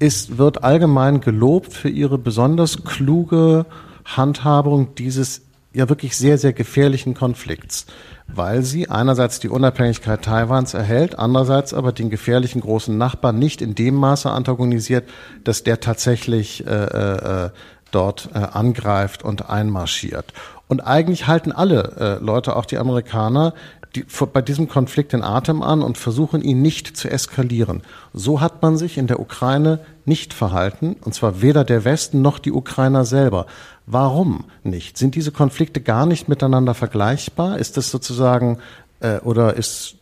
ist, wird allgemein gelobt für ihre besonders kluge Handhabung dieses ja wirklich sehr, sehr gefährlichen Konflikts weil sie einerseits die Unabhängigkeit Taiwans erhält, andererseits aber den gefährlichen großen Nachbarn nicht in dem Maße antagonisiert, dass der tatsächlich äh, äh, dort äh, angreift und einmarschiert. Und eigentlich halten alle äh, Leute, auch die Amerikaner, die, bei diesem Konflikt den Atem an und versuchen ihn nicht zu eskalieren. So hat man sich in der Ukraine nicht verhalten, und zwar weder der Westen noch die Ukrainer selber. Warum nicht? Sind diese Konflikte gar nicht miteinander vergleichbar? Ist das sozusagen äh, oder ist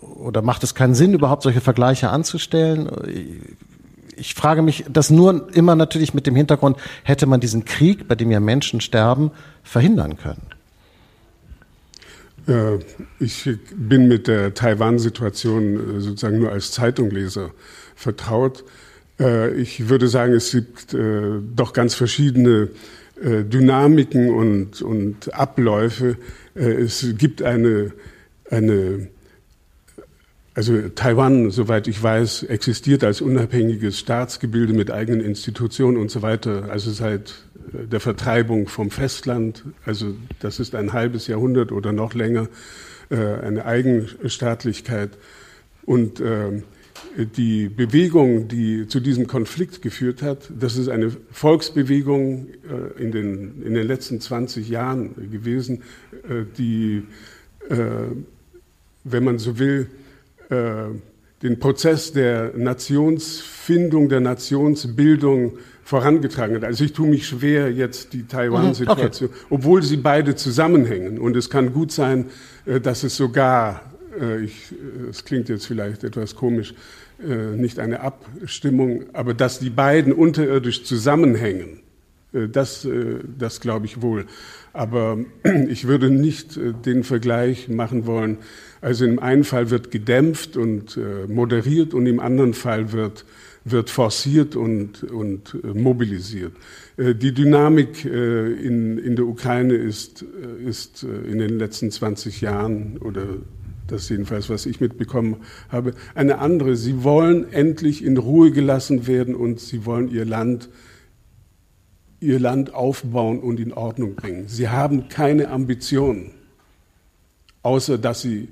oder macht es keinen Sinn, überhaupt solche Vergleiche anzustellen? Ich frage mich das nur immer natürlich mit dem Hintergrund, hätte man diesen Krieg, bei dem ja Menschen sterben, verhindern können? Äh, ich bin mit der Taiwan-Situation äh, sozusagen nur als Zeitungleser vertraut. Äh, ich würde sagen, es gibt doch ganz verschiedene Dynamiken und, und Abläufe. Es gibt eine, eine also Taiwan, soweit ich weiß, existiert als unabhängiges Staatsgebilde mit eigenen Institutionen und so weiter, also seit äh, der Vertreibung vom Festland, also das ist ein halbes Jahrhundert oder noch länger, äh, eine Eigenstaatlichkeit. Und äh, die Bewegung, die zu diesem Konflikt geführt hat, das ist eine Volksbewegung in den, in den letzten 20 Jahren gewesen, die, wenn man so will, äh, den Prozess der Nationsfindung, der Nationsbildung vorangetragen hat. Also ich tue mich schwer, jetzt die Taiwan-Situation, okay. obwohl sie beide zusammenhängen. Und es kann gut sein, äh, dass es sogar, äh, es klingt jetzt vielleicht etwas komisch, nicht eine Abstimmung, aber dass die beiden unterirdisch zusammenhängen, das, das glaube ich wohl. Aber ich würde nicht den Vergleich machen wollen also im einen Fall wird gedämpft und äh, moderiert und im anderen Fall wird, wird forciert und, und äh, mobilisiert. Äh, die Dynamik äh, in, in der Ukraine ist, äh, ist äh, in den letzten 20 Jahren oder das jedenfalls, was ich mitbekommen habe, eine andere. Sie wollen endlich in Ruhe gelassen werden und sie wollen ihr Land ihr Land aufbauen und in Ordnung bringen. Sie haben keine Ambitionen, außer dass sie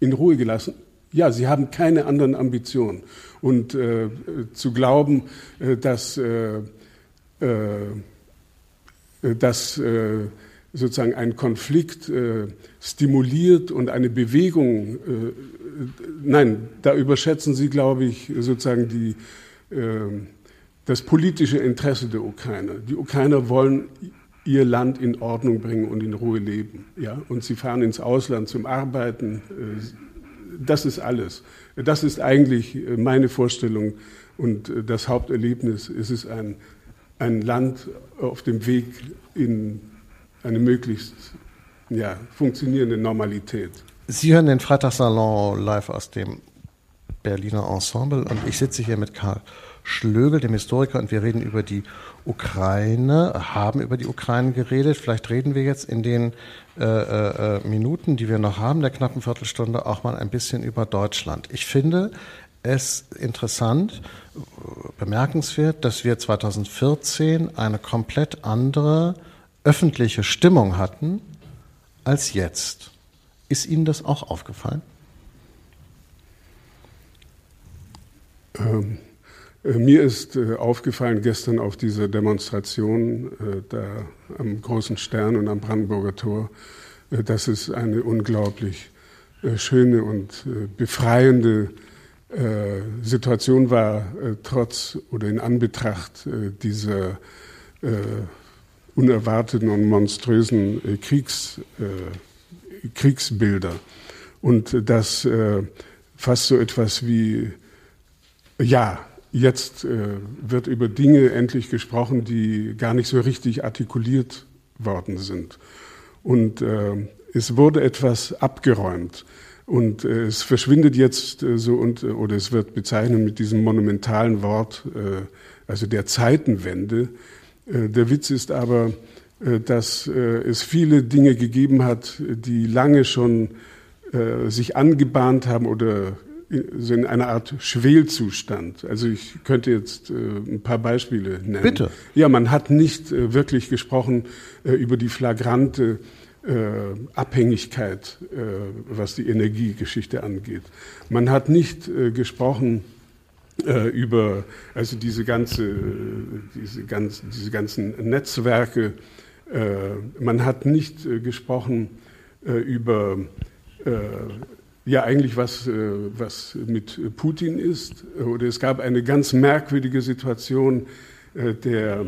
in Ruhe gelassen. Ja, sie haben keine anderen Ambitionen. Und äh, zu glauben, äh, dass, äh, äh dass äh, sozusagen ein Konflikt äh, stimuliert und eine Bewegung, nein, da überschätzen Sie, glaube ich, sozusagen die, das politische Interesse der Ukrainer. Die Ukrainer wollen ihr Land in Ordnung bringen und in Ruhe leben. Ja? Und sie fahren ins Ausland zum Arbeiten. Äh, das ist alles. Das ist eigentlich äh, meine Vorstellung und äh, das Haupterlebnis. Es ist ein, ein Land auf dem Weg in eine möglichst ja, funktionierende Normalität. Sie hören den Freitagssalon live aus dem Berliner Ensemble und ich sitze hier mit Karl Schlögel, dem Historiker, und wir reden über die Ukraine, haben über die Ukraine geredet. Vielleicht reden wir jetzt in den äh, äh, äh, Minuten, die wir noch haben, der knappen Viertelstunde, auch mal ein bisschen über Deutschland. Ich finde es interessant, bemerkenswert, dass wir 2014 eine komplett andere öffentliche Stimmung hatten als jetzt. Ist Ihnen das auch aufgefallen? Ähm, äh, mir ist äh, aufgefallen gestern auf dieser Demonstration äh, da am Großen Stern und am Brandenburger Tor, dass es eine unglaublich schöne und befreiende Situation war, trotz oder in Anbetracht dieser unerwarteten und monströsen Kriegs, Kriegsbilder. Und das fast so etwas wie, ja, Jetzt äh, wird über Dinge endlich gesprochen, die gar nicht so richtig artikuliert worden sind. Und äh, es wurde etwas abgeräumt. Und äh, es verschwindet jetzt äh, so und äh, oder es wird bezeichnet mit diesem monumentalen Wort, äh, also der Zeitenwende. Der Witz ist aber, dass es viele Dinge gegeben hat, die lange schon sich angebahnt haben oder in einer Art Schwelzustand. Also ich könnte jetzt äh, ein paar Beispiele nennen. Bitte. Ja, man hat nicht äh, wirklich gesprochen äh, über die flagrante äh, Abhängigkeit, äh, was die Energiegeschichte angeht. Man hat nicht äh, über also diese ganze diese ganz diese ganzen Netzwerke. man hat nicht gesprochen über ja eigentlich was, äh, was mit Putin ist. Oder es gab eine ganz merkwürdige Situation, äh, der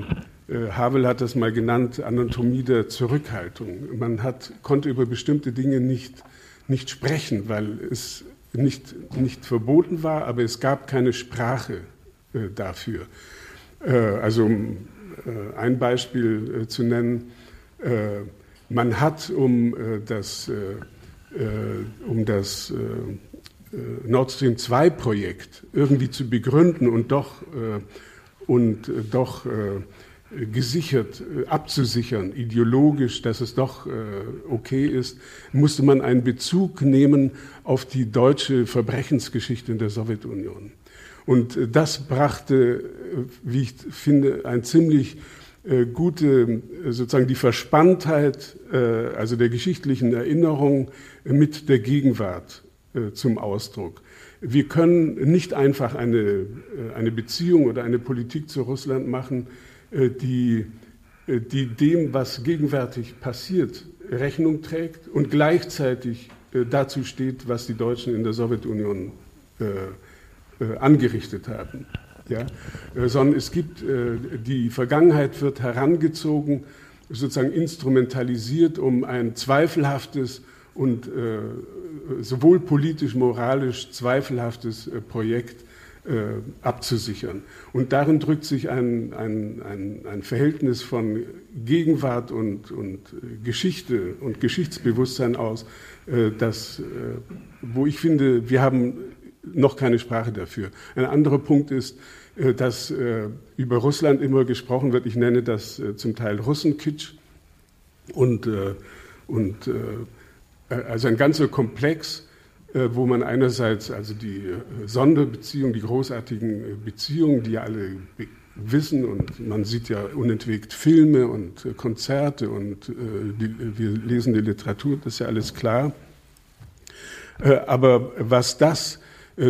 äh, Havel hat das mal genannt, Anatomie der Zurückhaltung. Man hat, konnte über bestimmte Dinge nicht, nicht sprechen, weil es nicht, nicht verboten war, aber es gab keine Sprache dafür. Also um ein Beispiel zu nennen, man hat, um das um das Nord Stream 2 Projekt irgendwie zu begründen und doch, und doch gesichert, abzusichern, ideologisch, dass es doch okay ist, musste man einen Bezug nehmen auf die deutsche Verbrechensgeschichte in der Sowjetunion. Und das brachte, wie ich finde, ein ziemlich äh, gute, äh, sozusagen die Verspanntheit, äh, also der geschichtlichen Erinnerung mit der Gegenwart zum Ausdruck. Wir können nicht einfach eine, eine Beziehung oder eine Politik zu Russland machen, die, die dem, was gegenwärtig passiert, Rechnung trägt und gleichzeitig dazu steht, was die Deutschen in der Sowjetunion angerichtet haben. Ja, äh, sondern es gibt, äh, die Vergangenheit wird herangezogen, sozusagen instrumentalisiert, um ein zweifelhaftes und äh, sowohl politisch, moralisch zweifelhaftes Projekt abzusichern. Und darin drückt sich ein, ein, ein, ein Verhältnis von Gegenwart und, und Geschichte und Geschichtsbewusstsein aus, das, wo ich finde, wir haben noch keine Sprache dafür. Ein anderer Punkt ist, äh, dass äh, über Russland immer gesprochen wird. Ich nenne das äh, zum Teil Russenkitsch. Und, und also ein ganzer Komplex, wo man einerseits also die Sonderbeziehungen, die großartigen Beziehungen, die alle wissen und man sieht ja unentwegt Filme und Konzerte und wir lesen die Literatur, das ist ja alles klar. aber was das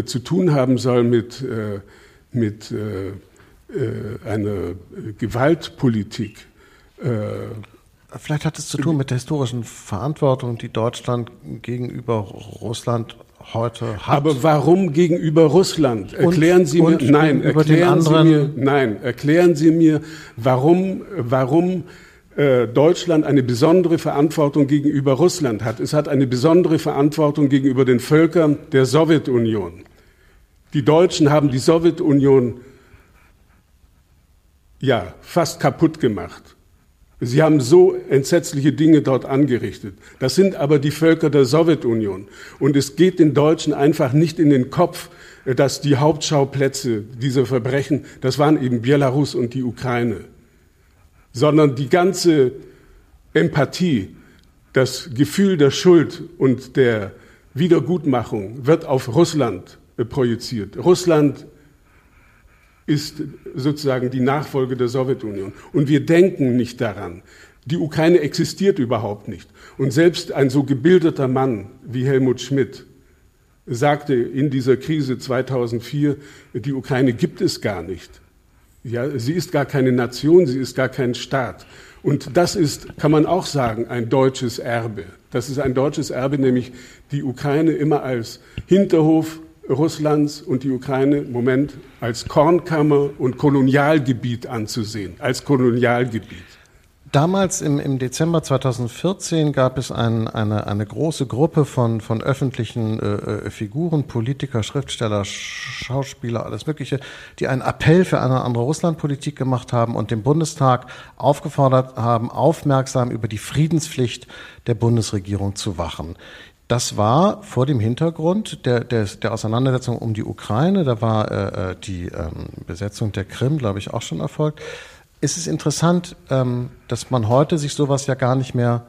zu tun haben soll mit mit äh, äh, einer Gewaltpolitik. Vielleicht hat es zu tun mit der historischen Verantwortung, die Deutschland gegenüber Russland heute hat. Aber warum gegenüber Russland? Erklären und, Sie mir, nein, erklären Sie mir, nein, erklären Sie mir, warum, warum äh, Deutschland eine besondere Verantwortung gegenüber Russland hat. Es hat eine besondere Verantwortung gegenüber den Völkern der Sowjetunion. Die Deutschen haben die Sowjetunion ja fast kaputt gemacht. Sie haben so entsetzliche Dinge dort angerichtet. Das sind aber die Völker der Sowjetunion. Und es geht den Deutschen einfach nicht in den Kopf, dass die Hauptschauplätze dieser Verbrechen, das waren eben Belarus und die Ukraine, sondern die ganze Empathie, das Gefühl der Schuld und der Wiedergutmachung wird auf Russland projiziert. Russland ist sozusagen die Nachfolge der Sowjetunion. Und wir denken nicht daran. Die Ukraine existiert überhaupt nicht. Und selbst ein so gebildeter Mann wie Helmut Schmidt sagte in dieser Krise 2004, die Ukraine gibt es gar nicht. Ja, sie ist gar keine Nation, sie ist gar kein Staat. Und das ist, kann man auch sagen, ein deutsches Erbe. Das ist ein deutsches Erbe, nämlich die Ukraine immer als Hinterhof Russlands und die Ukraine im Moment als Kornkammer und Kolonialgebiet anzusehen, als Kolonialgebiet. Damals im, im Dezember 2014 gab es ein, eine, eine große Gruppe von, von öffentlichen äh, äh, Figuren, Politiker, Schriftsteller, Schauspieler, alles Mögliche, die einen Appell für eine andere Russlandpolitik gemacht haben und den Bundestag aufgefordert haben, aufmerksam über die Friedenspflicht der Bundesregierung zu wachen. Das war vor dem Hintergrund der, der, der Auseinandersetzung um die Ukraine, da war äh, äh, die ähm, Besetzung der Krim, glaube ich, auch schon erfolgt. Es ist interessant, ähm, dass man heute sich sowas ja gar nicht mehr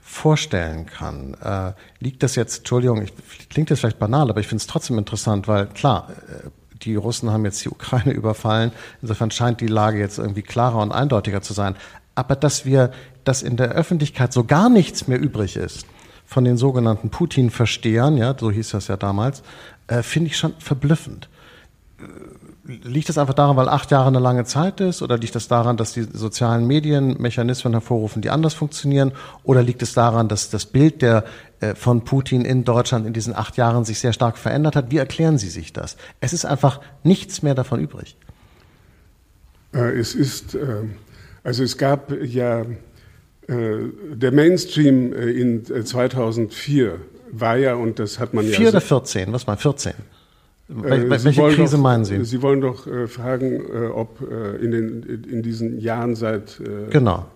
vorstellen kann. Äh, liegt das jetzt, Entschuldigung, ich, klingt jetzt vielleicht banal, aber ich finde es trotzdem interessant, weil klar, äh, die Russen haben jetzt die Ukraine überfallen. Insofern scheint die Lage jetzt irgendwie klarer und eindeutiger zu sein. Aber dass wir, dass in der Öffentlichkeit so gar nichts mehr übrig ist, von den sogenannten Putin-Verstehern, ja, so hieß das ja damals, äh, finde ich schon verblüffend. Äh, liegt das einfach daran, weil acht Jahre eine lange Zeit ist? Oder liegt das daran, dass die sozialen Medien Mechanismen hervorrufen, die anders funktionieren? Oder liegt es daran, dass das Bild der, äh, von Putin in Deutschland in diesen acht Jahren sich sehr stark verändert hat? Wie erklären Sie sich das? Es ist einfach nichts mehr davon übrig. Äh, es ist, also es gab ja äh, der Mainstream äh, in 2004 äh, war ja, und das hat man ja. 4 oder 14? Was war 14? Wel welche Krise doch, meinen Sie? Sie wollen doch äh, fragen, äh, ob äh, in, den, in diesen Jahren seit. genau.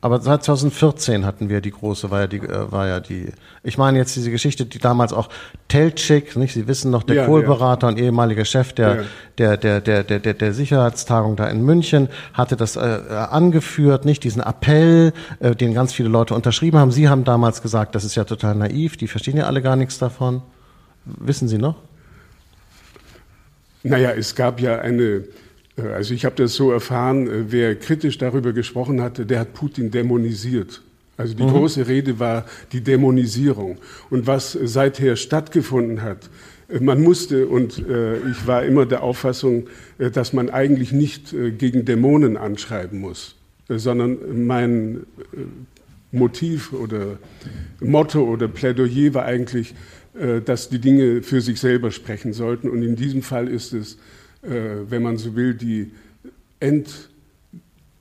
Aber seit 2014 hatten wir die große, war ja die, äh, war ja die, ich meine jetzt diese Geschichte, die damals auch Teltschik, nicht? Sie wissen noch, der ja, Kohlberater ja. und ehemaliger Chef der, ja. der, der, der, der, der, der Sicherheitstagung da in München, hatte das äh, angeführt, nicht? Diesen Appell, äh, den ganz viele Leute unterschrieben haben. Sie haben damals gesagt, das ist ja total naiv, die verstehen ja alle gar nichts davon. Wissen Sie noch? Naja, es gab ja eine also ich habe das so erfahren, äh, wer kritisch darüber gesprochen hatte, der hat Putin dämonisiert. Also die mhm. große Rede war die Dämonisierung. Und was seither stattgefunden hat, äh, man musste, und ich war immer der Auffassung, dass man eigentlich nicht gegen Dämonen anschreiben muss, sondern mein Motiv oder Motto oder Plädoyer war eigentlich, dass die Dinge für sich selber sprechen sollten. Und in diesem Fall ist es äh, wenn man so will, die Ent,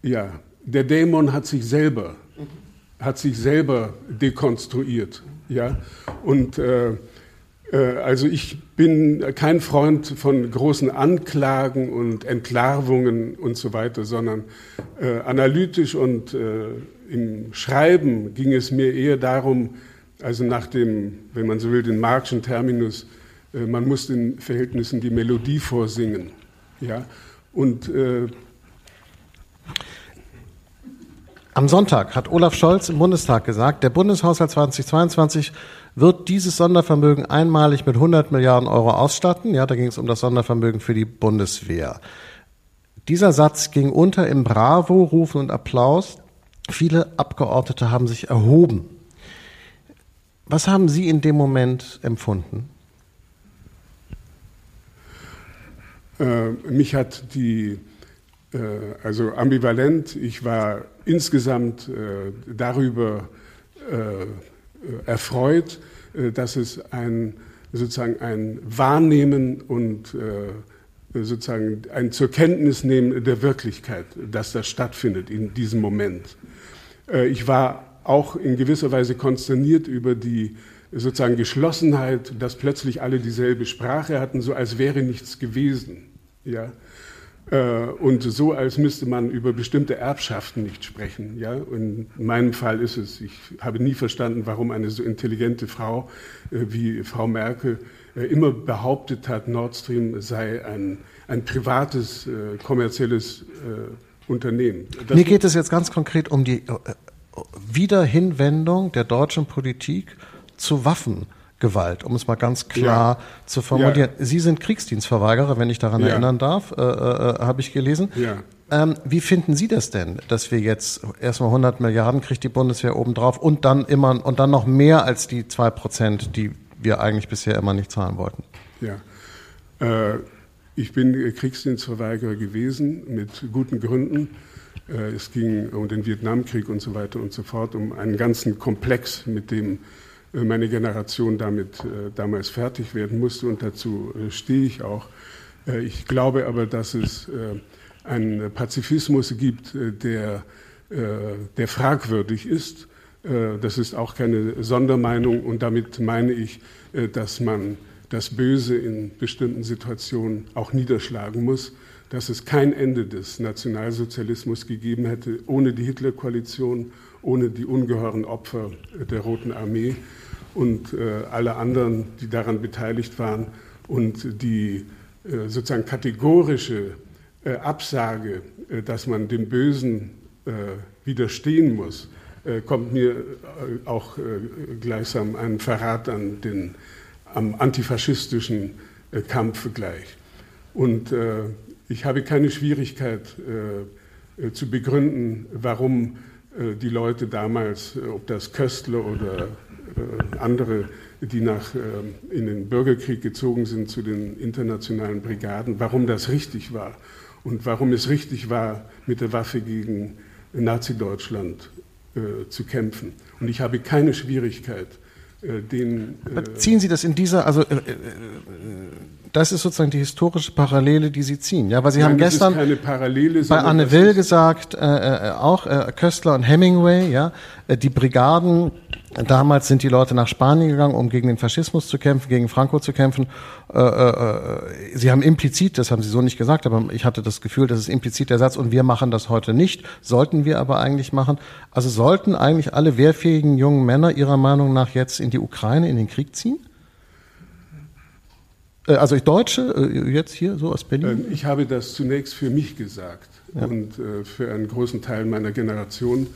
ja, der Dämon hat sich selber, hat sich selber dekonstruiert, ja, und äh, äh, also ich bin kein Freund von großen Anklagen und Entlarvungen und so weiter, sondern äh, analytisch und äh, im Schreiben ging es mir eher darum, also nach dem, wenn man so will, den Marxischen Terminus, äh, man muss den Verhältnissen die Melodie vorsingen. Ja? Und äh am Sonntag hat Olaf Scholz im Bundestag gesagt, der Bundeshaushalt 2022 wird dieses Sondervermögen einmalig mit 100 Milliarden Euro ausstatten. Ja, da ging es um das Sondervermögen für die Bundeswehr. Dieser Satz ging unter im Bravo-Rufen und Applaus. Viele Abgeordnete haben sich erhoben. Was haben Sie in dem Moment empfunden? Äh, mich hat die, äh, also ambivalent, ich war insgesamt äh, darüber äh, erfreut, äh, dass es ein, sozusagen ein Wahrnehmen und sozusagen ein zur Kenntnis nehmen der Wirklichkeit, dass das stattfindet in diesem Moment. ich war auch in gewisser Weise konsterniert über die sozusagen Geschlossenheit, dass plötzlich alle dieselbe Sprache hatten, so als wäre nichts gewesen. Ja? Äh, und so, als müsste man über bestimmte Erbschaften nicht sprechen. Ja? in meinem Fall ist es, ich habe nie verstanden, warum eine so intelligente Frau äh, wie Frau Merkel äh, immer behauptet hat, Nord Stream sei ein, ein privates, kommerzielles Unternehmen. Das Mir geht es jetzt ganz konkret um die Wiederhinwendung der deutschen Politik zu Waffen. Gewalt, um es mal ganz klar ja. zu formulieren. Ja. Sie sind Kriegsdienstverweigerer, wenn ich daran ja. erinnern darf, äh, äh, habe ich gelesen. Ähm, wie finden Sie das denn, dass wir jetzt erstmal 100 Milliarden kriegt die Bundeswehr obendrauf und dann immer und dann noch mehr als die zwei Prozent, die wir eigentlich bisher immer nicht zahlen wollten? Ja, äh, ich bin Kriegsdienstverweigerer gewesen mit guten Gründen. Äh, es ging um den Vietnamkrieg und so weiter und so fort, um einen ganzen Komplex, mit dem meine Generation damit äh, damals fertig werden musste und dazu äh, stehe ich auch. ich glaube aber, dass es einen Pazifismus gibt, der, der fragwürdig ist. das ist auch keine Sondermeinung und damit meine ich, dass man das Böse in bestimmten Situationen auch niederschlagen muss, dass es kein Ende des Nationalsozialismus gegeben hätte ohne die Hitlerkoalition, ohne die ungeheuren Opfer der Roten Armee und äh, alle anderen, die daran beteiligt waren. Und die äh, sozusagen kategorische äh, Absage, dass man dem Bösen widerstehen muss, kommt mir auch gleichsam ein Verrat an den, am antifaschistischen Kampf gleich. Und ich habe keine Schwierigkeit zu begründen, warum die Leute damals, ob das Köstler oder äh, andere, die nach, äh, in den Bürgerkrieg gezogen sind zu den internationalen Brigaden, warum das richtig war und warum es richtig war, mit der Waffe gegen Nazi-Deutschland äh, zu kämpfen. Und ich habe keine Schwierigkeit, den. Ziehen Sie das in dieser, also das ist sozusagen die historische Parallele, die Sie ziehen. Ja, weil Sie Nein, haben gestern Parallele, bei Anne Will gesagt, äh, äh, auch äh, Köstler und Hemingway, ja, äh, die Brigaden. Damals sind die Leute nach Spanien gegangen, um gegen den Faschismus zu kämpfen, gegen Franco zu kämpfen. Äh, äh, äh, Sie haben implizit, das haben Sie so nicht gesagt, aber ich hatte das Gefühl, das ist implizit der Satz, und wir machen das heute nicht, sollten wir aber eigentlich machen. Also sollten eigentlich alle wehrfähigen jungen Männer Ihrer Meinung nach jetzt in die Ukraine, in den Krieg ziehen? Äh, Also ich Deutsche, äh, jetzt hier so aus Berlin? Ähm, Ich habe das zunächst für mich gesagt und äh, für einen großen Teil meiner Generation,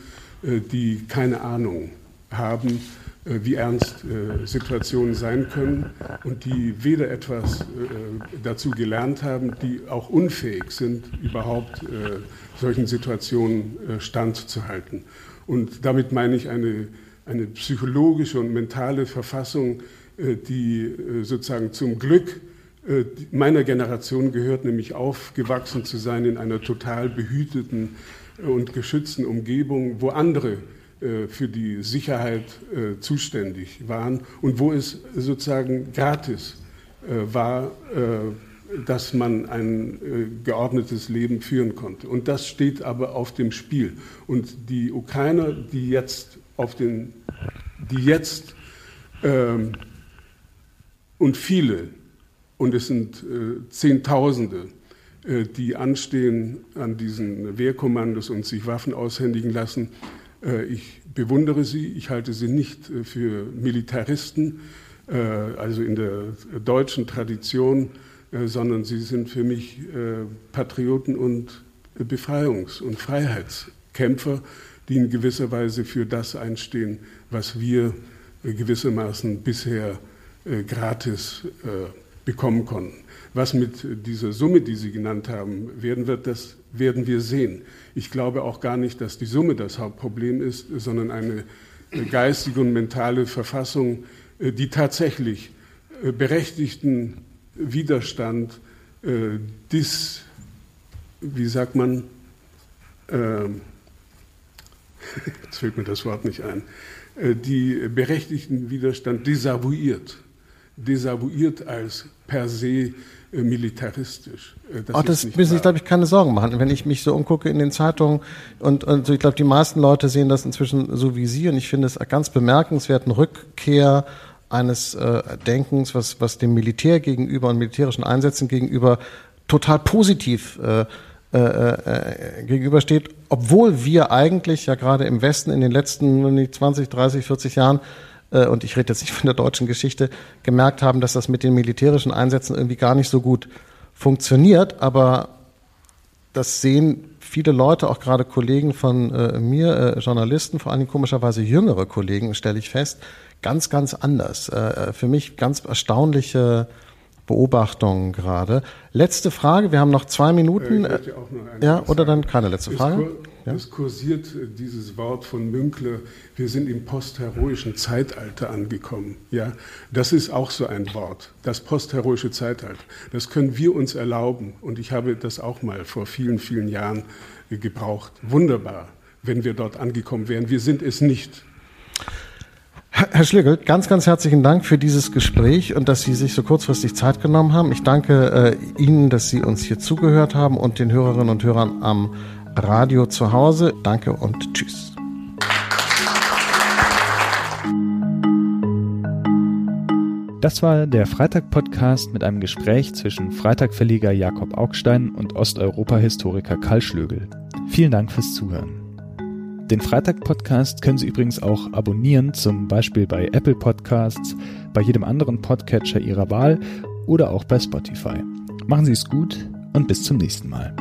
die keine Ahnung haben, äh, wie ernst äh, Situationen sein können und die weder etwas äh, dazu gelernt haben, die auch unfähig sind, überhaupt solchen Situationen standzuhalten. Und damit meine ich eine, eine psychologische und mentale Verfassung, die sozusagen zum Glück meiner Generation gehört, nämlich aufgewachsen zu sein in einer total behüteten und geschützten Umgebung, wo andere für die Sicherheit äh, zuständig waren und wo es sozusagen gratis äh, war, äh, dass man ein äh, geordnetes Leben führen konnte. Und das steht aber auf dem Spiel. Und die Ukrainer, die jetzt auf den, die jetzt ähm, und viele, und es sind äh, Zehntausende, äh, die anstehen an diesen Wehrkommandos und sich Waffen aushändigen lassen. Äh, ich bewundere sie, ich halte sie nicht äh, für Militaristen, äh, also in der deutschen Tradition, sondern sie sind für mich Patrioten und Befreiungs- und Freiheitskämpfer, die in gewisser Weise für das einstehen, was wir gewissermaßen bisher gratis bekommen konnten. Was mit dieser Summe, die Sie genannt haben, werden wird, das werden wir sehen. Ich glaube auch gar nicht, dass die Summe das Hauptproblem ist, sondern eine geistige und mentale Verfassung, äh, die tatsächlich äh, berechtigten Widerstand, äh, dis, wie sagt man, ähm, jetzt fällt mir das Wort nicht ein, die berechtigten Widerstand desavouiert. Desavouiert als per se militaristisch. Äh, Ach, ist das müssen sich, glaube ich, keine Sorgen machen. Wenn ich mich so umgucke in den Zeitungen und, und so, ich glaube, die meisten Leute sehen das inzwischen so wie Sie und ich finde es ganz bemerkenswert, eine Rückkehr eines äh, Denkens, was, was dem Militär gegenüber und militärischen Einsätzen gegenüber total positiv äh, äh, äh, gegenübersteht, obwohl wir eigentlich ja gerade im Westen in den letzten wenn nicht 20, 30, 40 Jahren äh, und ich rede jetzt nicht von der deutschen Geschichte, gemerkt haben, dass das mit den militärischen Einsätzen irgendwie gar nicht so gut funktioniert, aber das sehen viele Leute, auch gerade Kollegen von äh, mir, äh, Journalisten, vor allem komischerweise jüngere Kollegen, stelle ich fest, ganz, ganz anders. Äh, für mich ganz erstaunliche Beobachtungen gerade. Letzte Frage, wir haben noch zwei Äh, Minuten. möchte auch noch ja, oder dann keine letzte Frage. Ja. Es kursiert äh, dieses Wort von Münkler, wir sind im postheroischen Zeitalter angekommen. Ja, das ist auch so ein Wort, das postheroische Zeitalter. Das können wir uns erlauben und ich habe das auch mal vor vielen, vielen Jahren äh, gebraucht. Wunderbar, wenn wir dort angekommen wären. Wir sind es nicht. Herr Schlegel, ganz, ganz herzlichen Dank für dieses Gespräch und dass Sie sich so kurzfristig Zeit genommen haben. Ich danke äh, Ihnen, dass Sie uns hier zugehört haben und den Hörerinnen und Hörern am Radio zu Hause. Danke und tschüss. Das war der Freitag-Podcast mit einem Gespräch zwischen Freitag-Verleger Jakob Augstein und Osteuropa-Historiker Karl Schlögel. Vielen Dank fürs Zuhören. Den Freitag-Podcast können Sie übrigens auch abonnieren, zum Beispiel bei Apple Podcasts, bei jedem anderen Podcatcher Ihrer Wahl oder auch bei Spotify. Machen Sie es gut und bis zum nächsten Mal.